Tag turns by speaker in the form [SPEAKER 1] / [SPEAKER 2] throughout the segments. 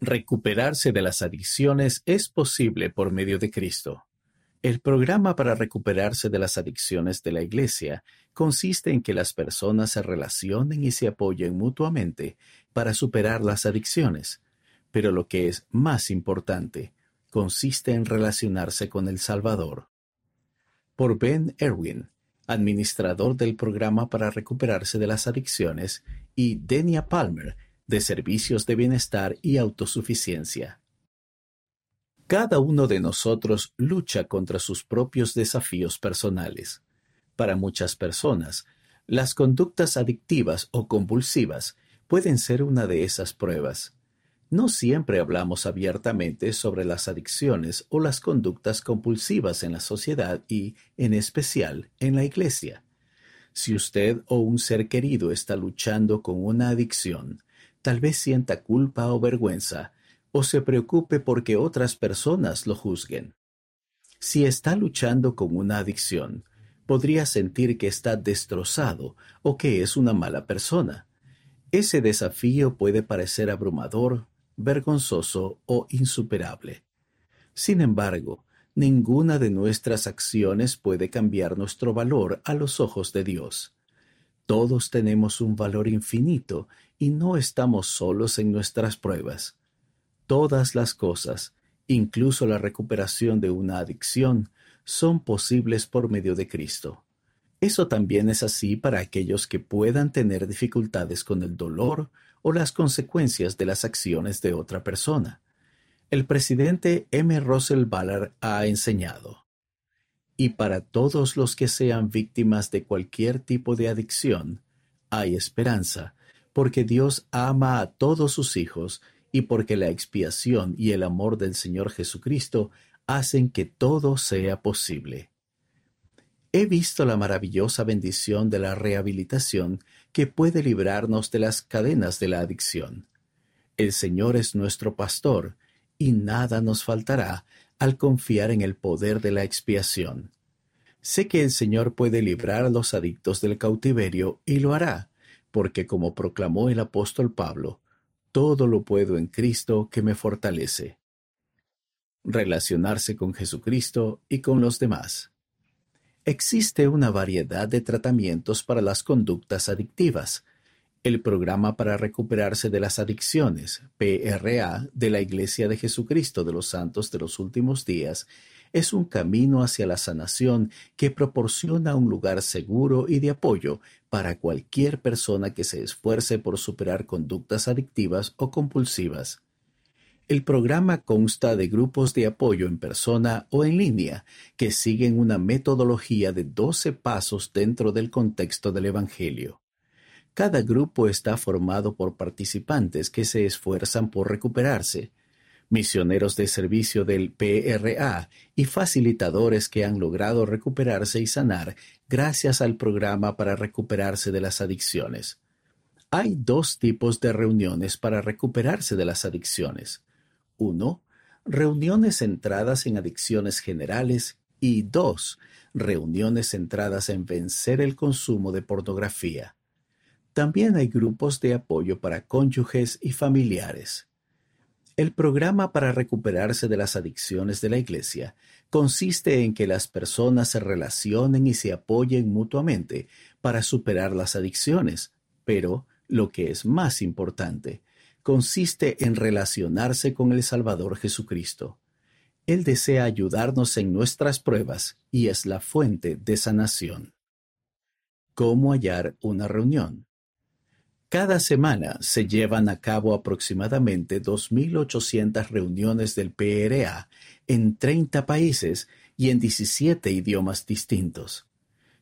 [SPEAKER 1] Recuperarse de las adicciones es posible por medio de Cristo. El programa para recuperarse de las adicciones de la Iglesia consiste en que las personas se relacionen y se apoyen mutuamente para superar las adicciones, pero lo que es más importante, consiste en relacionarse con el Salvador. Por Ben Erwin, administrador del programa para recuperarse de las adicciones, y Denia Palmer, de servicios de bienestar y autosuficiencia. Cada uno de nosotros lucha contra sus propios desafíos personales. Para muchas personas, las conductas adictivas o compulsivas pueden ser una de esas pruebas. No siempre hablamos abiertamente sobre las adicciones o las conductas compulsivas en la sociedad y, en especial, en la iglesia. Si usted o un ser querido está luchando con una adicción, tal vez sienta culpa o vergüenza, o se preocupe porque otras personas lo juzguen. Si está luchando con una adicción, podría sentir que está destrozado o que es una mala persona. Ese desafío puede parecer abrumador, vergonzoso o insuperable. Sin embargo, ninguna de nuestras acciones puede cambiar nuestro valor a los ojos de Dios. Todos tenemos un valor infinito y no estamos solos en nuestras pruebas. Todas las cosas, incluso la recuperación de una adicción, son posibles por medio de Cristo. Eso también es así para aquellos que puedan tener dificultades con el dolor o las consecuencias de las acciones de otra persona. El presidente M. Russell Ballard ha enseñado, y para todos los que sean víctimas de cualquier tipo de adicción, hay esperanza, porque Dios ama a todos sus hijos y porque la expiación y el amor del Señor Jesucristo hacen que todo sea posible. He visto la maravillosa bendición de la rehabilitación que puede librarnos de las cadenas de la adicción. El Señor es nuestro pastor, y nada nos faltará al confiar en el poder de la expiación. Sé que el Señor puede librar a los adictos del cautiverio y lo hará, porque como proclamó el apóstol Pablo, todo lo puedo en Cristo que me fortalece. Relacionarse con Jesucristo y con los demás. Existe una variedad de tratamientos para las conductas adictivas. El Programa para Recuperarse de las Adicciones, PRA, de la Iglesia de Jesucristo de los Santos de los Últimos Días, es un camino hacia la sanación que proporciona un lugar seguro y de apoyo para cualquier persona que se esfuerce por superar conductas adictivas o compulsivas. El programa consta de grupos de apoyo en persona o en línea que siguen una metodología de 12 pasos dentro del contexto del Evangelio. Cada grupo está formado por participantes que se esfuerzan por recuperarse, misioneros de servicio del PRA y facilitadores que han logrado recuperarse y sanar gracias al programa para recuperarse de las adicciones. Hay dos tipos de reuniones para recuperarse de las adicciones. Uno, reuniones centradas en adicciones generales y dos, reuniones centradas en vencer el consumo de pornografía. También hay grupos de apoyo para cónyuges y familiares. El programa para recuperarse de las adicciones de la Iglesia consiste en que las personas se relacionen y se apoyen mutuamente para superar las adicciones, pero, lo que es más importante, consiste en relacionarse con el Salvador Jesucristo. Él desea ayudarnos en nuestras pruebas y es la fuente de sanación. ¿Cómo hallar una reunión? Cada semana se llevan a cabo aproximadamente 2.800 reuniones del PRA en 30 países y en 17 idiomas distintos.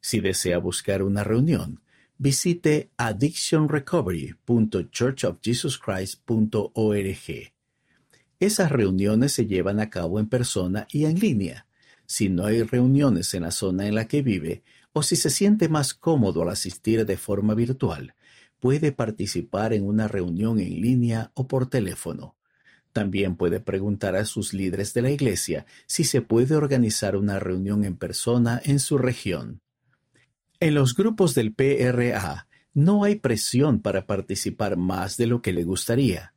[SPEAKER 1] Si desea buscar una reunión, visite addictionrecovery.churchofjesuschrist.org. Esas reuniones se llevan a cabo en persona y en línea. Si no hay reuniones en la zona en la que vive, o si se siente más cómodo al asistir de forma virtual, puede participar en una reunión en línea o por teléfono. También puede preguntar a sus líderes de la iglesia si se puede organizar una reunión en persona en su región. En los grupos del PRA no hay presión para participar más de lo que le gustaría.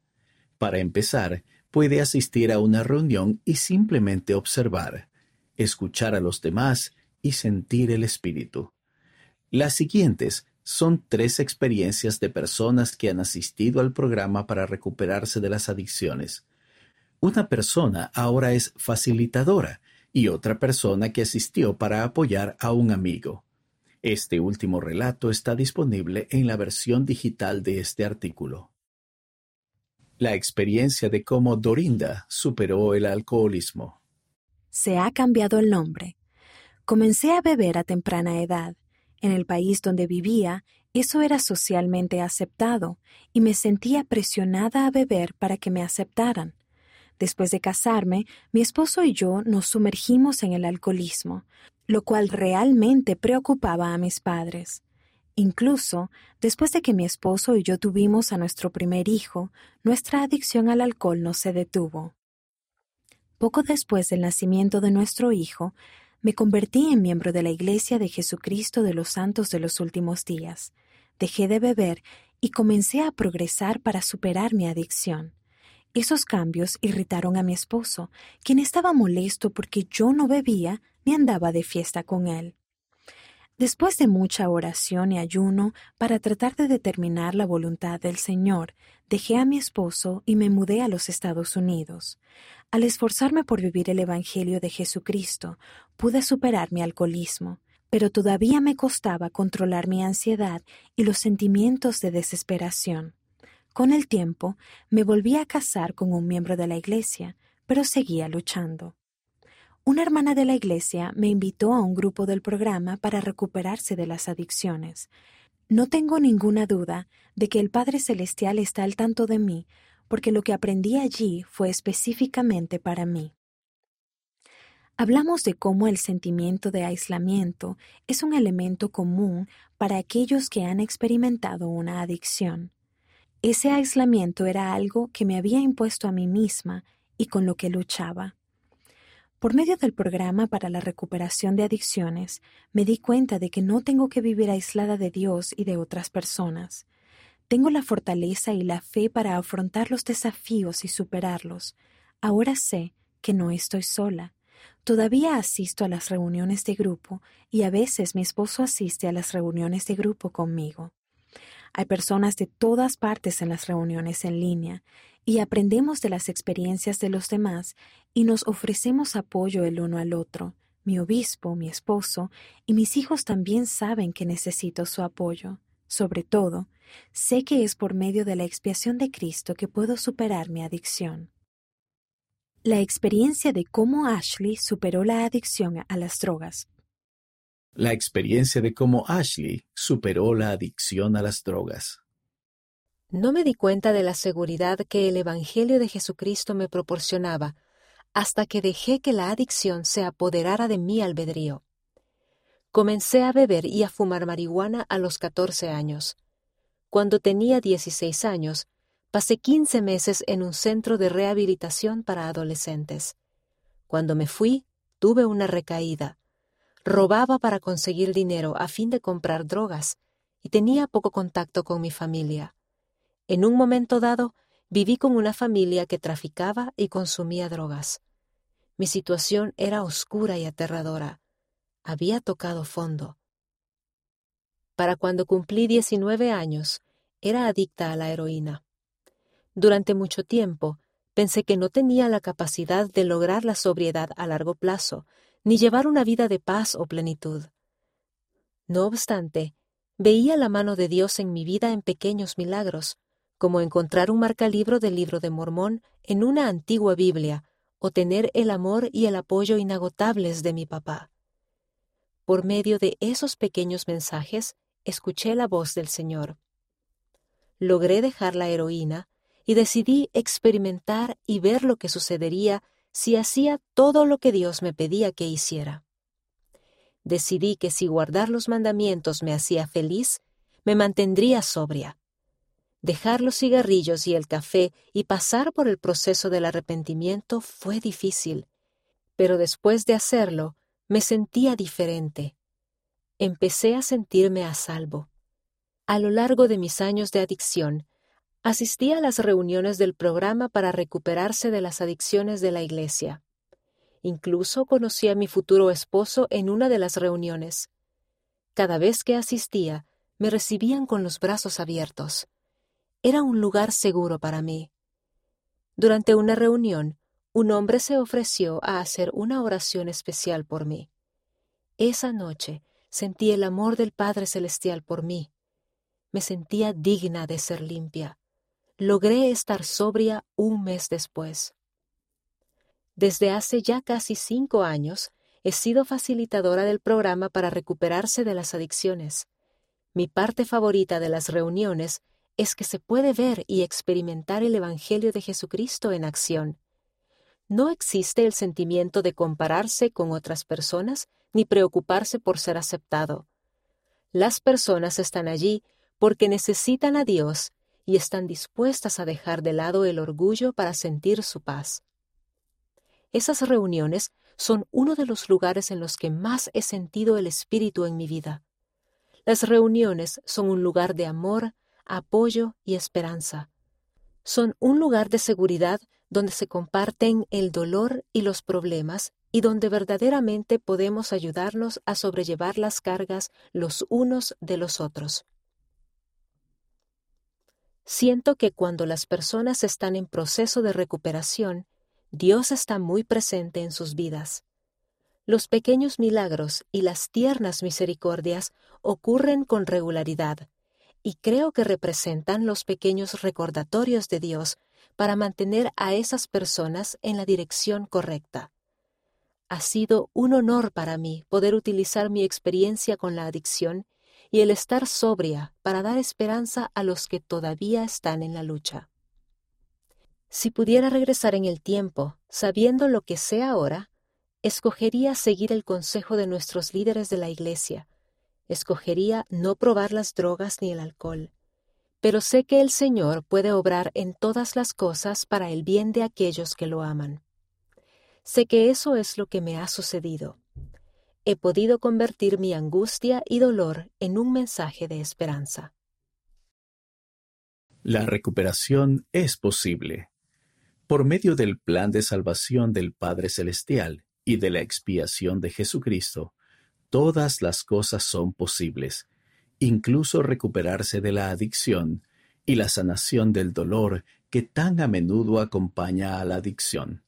[SPEAKER 1] Para empezar, puede asistir a una reunión y simplemente observar, escuchar a los demás y sentir el espíritu. Las siguientes son tres experiencias de personas que han asistido al programa para recuperarse de las adicciones. Una persona ahora es facilitadora y otra persona que asistió para apoyar a un amigo. Este último relato está disponible en la versión digital de este artículo. La experiencia de cómo Dorinda superó el alcoholismo.
[SPEAKER 2] Se ha cambiado el nombre. Comencé a beber a temprana edad en el país donde vivía, eso era socialmente aceptado y me sentía presionada a beber para que me aceptaran. Después de casarme, mi esposo y yo nos sumergimos en el alcoholismo, lo cual realmente preocupaba a mis padres. Incluso, después de que mi esposo y yo tuvimos a nuestro primer hijo, nuestra adicción al alcohol no se detuvo. Poco después del nacimiento de nuestro hijo, me convertí en miembro de la Iglesia de Jesucristo de los Santos de los Últimos Días. Dejé de beber y comencé a progresar para superar mi adicción. Esos cambios irritaron a mi esposo, quien estaba molesto porque yo no bebía ni andaba de fiesta con él. Después de mucha oración y ayuno para tratar de determinar la voluntad del Señor, dejé a mi esposo y me mudé a los Estados Unidos. Al esforzarme por vivir el Evangelio de Jesucristo, pude superar mi alcoholismo, pero todavía me costaba controlar mi ansiedad y los sentimientos de desesperación. Con el tiempo, me volví a casar con un miembro de la iglesia, pero seguía luchando. Una hermana de la iglesia me invitó a un grupo del programa para recuperarse de las adicciones. No tengo ninguna duda de que el Padre Celestial está al tanto de mí porque lo que aprendí allí fue específicamente para mí. Hablamos de cómo el sentimiento de aislamiento es un elemento común para aquellos que han experimentado una adicción. Ese aislamiento era algo que me había impuesto a mí misma y con lo que luchaba. Por medio del programa para la recuperación de adicciones, me di cuenta de que no tengo que vivir aislada de Dios y de otras personas. Tengo la fortaleza y la fe para afrontar los desafíos y superarlos. Ahora sé que no estoy sola. Todavía asisto a las reuniones de grupo y a veces mi esposo asiste a las reuniones de grupo conmigo. Hay personas de todas partes en las reuniones en línea y aprendemos de las experiencias de los demás y nos ofrecemos apoyo el uno al otro. Mi obispo, mi esposo y mis hijos también saben que necesito su apoyo. Sobre todo, sé que es por medio de la expiación de Cristo que puedo superar mi adicción. La experiencia de cómo Ashley superó la adicción a las drogas.
[SPEAKER 1] La experiencia de cómo Ashley superó la adicción a las drogas.
[SPEAKER 3] No me di cuenta de la seguridad que el Evangelio de Jesucristo me proporcionaba hasta que dejé que la adicción se apoderara de mi albedrío. Comencé a beber y a fumar marihuana a los 14 años. Cuando tenía 16 años, pasé 15 meses en un centro de rehabilitación para adolescentes. Cuando me fui, tuve una recaída. Robaba para conseguir dinero a fin de comprar drogas y tenía poco contacto con mi familia. En un momento dado, viví con una familia que traficaba y consumía drogas. Mi situación era oscura y aterradora había tocado fondo. Para cuando cumplí 19 años, era adicta a la heroína. Durante mucho tiempo, pensé que no tenía la capacidad de lograr la sobriedad a largo plazo, ni llevar una vida de paz o plenitud. No obstante, veía la mano de Dios en mi vida en pequeños milagros, como encontrar un marcalibro del libro de Mormón en una antigua Biblia, o tener el amor y el apoyo inagotables de mi papá. Por medio de esos pequeños mensajes, escuché la voz del Señor. Logré dejar la heroína y decidí experimentar y ver lo que sucedería si hacía todo lo que Dios me pedía que hiciera. Decidí que si guardar los mandamientos me hacía feliz, me mantendría sobria. Dejar los cigarrillos y el café y pasar por el proceso del arrepentimiento fue difícil, pero después de hacerlo, me sentía diferente. Empecé a sentirme a salvo. A lo largo de mis años de adicción, Asistía a las reuniones del programa para recuperarse de las adicciones de la iglesia. Incluso conocí a mi futuro esposo en una de las reuniones. Cada vez que asistía, me recibían con los brazos abiertos. Era un lugar seguro para mí. Durante una reunión, un hombre se ofreció a hacer una oración especial por mí. Esa noche sentí el amor del Padre Celestial por mí. Me sentía digna de ser limpia. Logré estar sobria un mes después. Desde hace ya casi cinco años, he sido facilitadora del programa para recuperarse de las adicciones. Mi parte favorita de las reuniones es que se puede ver y experimentar el Evangelio de Jesucristo en acción. No existe el sentimiento de compararse con otras personas ni preocuparse por ser aceptado. Las personas están allí porque necesitan a Dios y están dispuestas a dejar de lado el orgullo para sentir su paz. Esas reuniones son uno de los lugares en los que más he sentido el Espíritu en mi vida. Las reuniones son un lugar de amor, apoyo y esperanza. Son un lugar de seguridad donde se comparten el dolor y los problemas y donde verdaderamente podemos ayudarnos a sobrellevar las cargas los unos de los otros. Siento que cuando las personas están en proceso de recuperación, Dios está muy presente en sus vidas. Los pequeños milagros y las tiernas misericordias ocurren con regularidad, y creo que representan los pequeños recordatorios de Dios para mantener a esas personas en la dirección correcta. Ha sido un honor para mí poder utilizar mi experiencia con la adicción y el estar sobria para dar esperanza a los que todavía están en la lucha. Si pudiera regresar en el tiempo, sabiendo lo que sé ahora, escogería seguir el consejo de nuestros líderes de la Iglesia, escogería no probar las drogas ni el alcohol, pero sé que el Señor puede obrar en todas las cosas para el bien de aquellos que lo aman. Sé que eso es lo que me ha sucedido. He podido convertir mi angustia y dolor en un mensaje de esperanza.
[SPEAKER 1] La recuperación es posible por medio del plan de salvación del Padre Celestial y de la expiación de Jesucristo, todas las cosas son posibles, incluso recuperarse de la adicción y la sanación del dolor que tan a menudo acompaña a la adicción.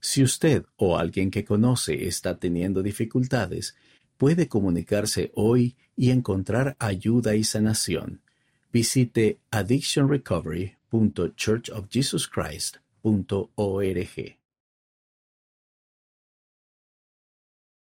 [SPEAKER 1] Si usted o alguien que conoce está teniendo dificultades, puede comunicarse hoy y encontrar ayuda y sanación. Visite addictionrecovery.churchofjesuschrist.org.